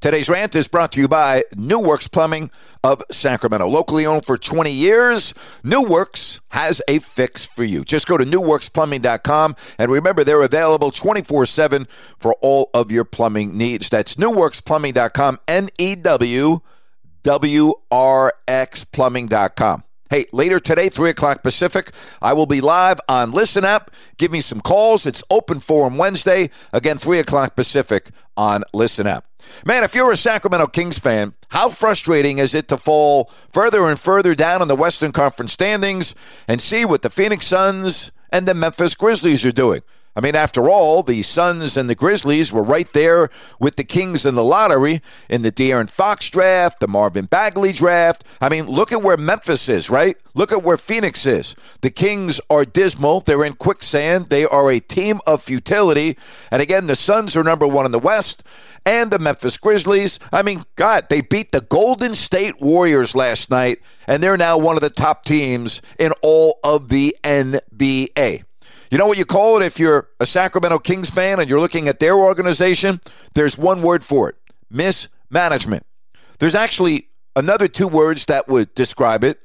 Today's rant is brought to you by New Works Plumbing of Sacramento. Locally owned for 20 years, New Works has a fix for you. Just go to newworksplumbing.com and remember they're available 24 7 for all of your plumbing needs. That's newworksplumbing.com, N E W W R X plumbing.com. Hey, later today, 3 o'clock Pacific, I will be live on Listen Up. Give me some calls. It's Open Forum Wednesday. Again, 3 o'clock Pacific on Listen Up. Man, if you're a Sacramento Kings fan, how frustrating is it to fall further and further down in the Western Conference standings and see what the Phoenix Suns and the Memphis Grizzlies are doing? I mean, after all, the Suns and the Grizzlies were right there with the Kings in the lottery in the De'Aaron Fox draft, the Marvin Bagley draft. I mean, look at where Memphis is, right? Look at where Phoenix is. The Kings are dismal. They're in quicksand. They are a team of futility. And again, the Suns are number one in the West and the Memphis Grizzlies. I mean, God, they beat the Golden State Warriors last night, and they're now one of the top teams in all of the NBA. You know what you call it if you're a Sacramento Kings fan and you're looking at their organization? There's one word for it mismanagement. There's actually another two words that would describe it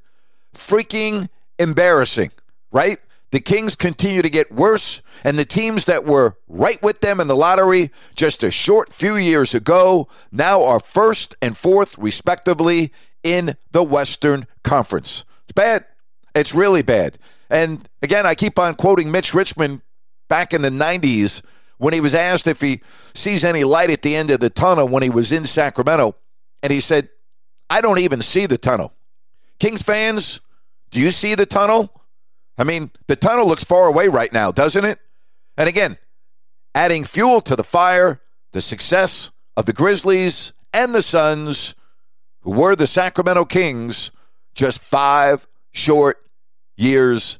freaking embarrassing, right? The Kings continue to get worse, and the teams that were right with them in the lottery just a short few years ago now are first and fourth, respectively, in the Western Conference. It's bad. It's really bad. And again, I keep on quoting Mitch Richmond back in the 90s when he was asked if he sees any light at the end of the tunnel when he was in Sacramento. And he said, I don't even see the tunnel. Kings fans, do you see the tunnel? I mean, the tunnel looks far away right now, doesn't it? And again, adding fuel to the fire, the success of the Grizzlies and the Suns, who were the Sacramento Kings just five short years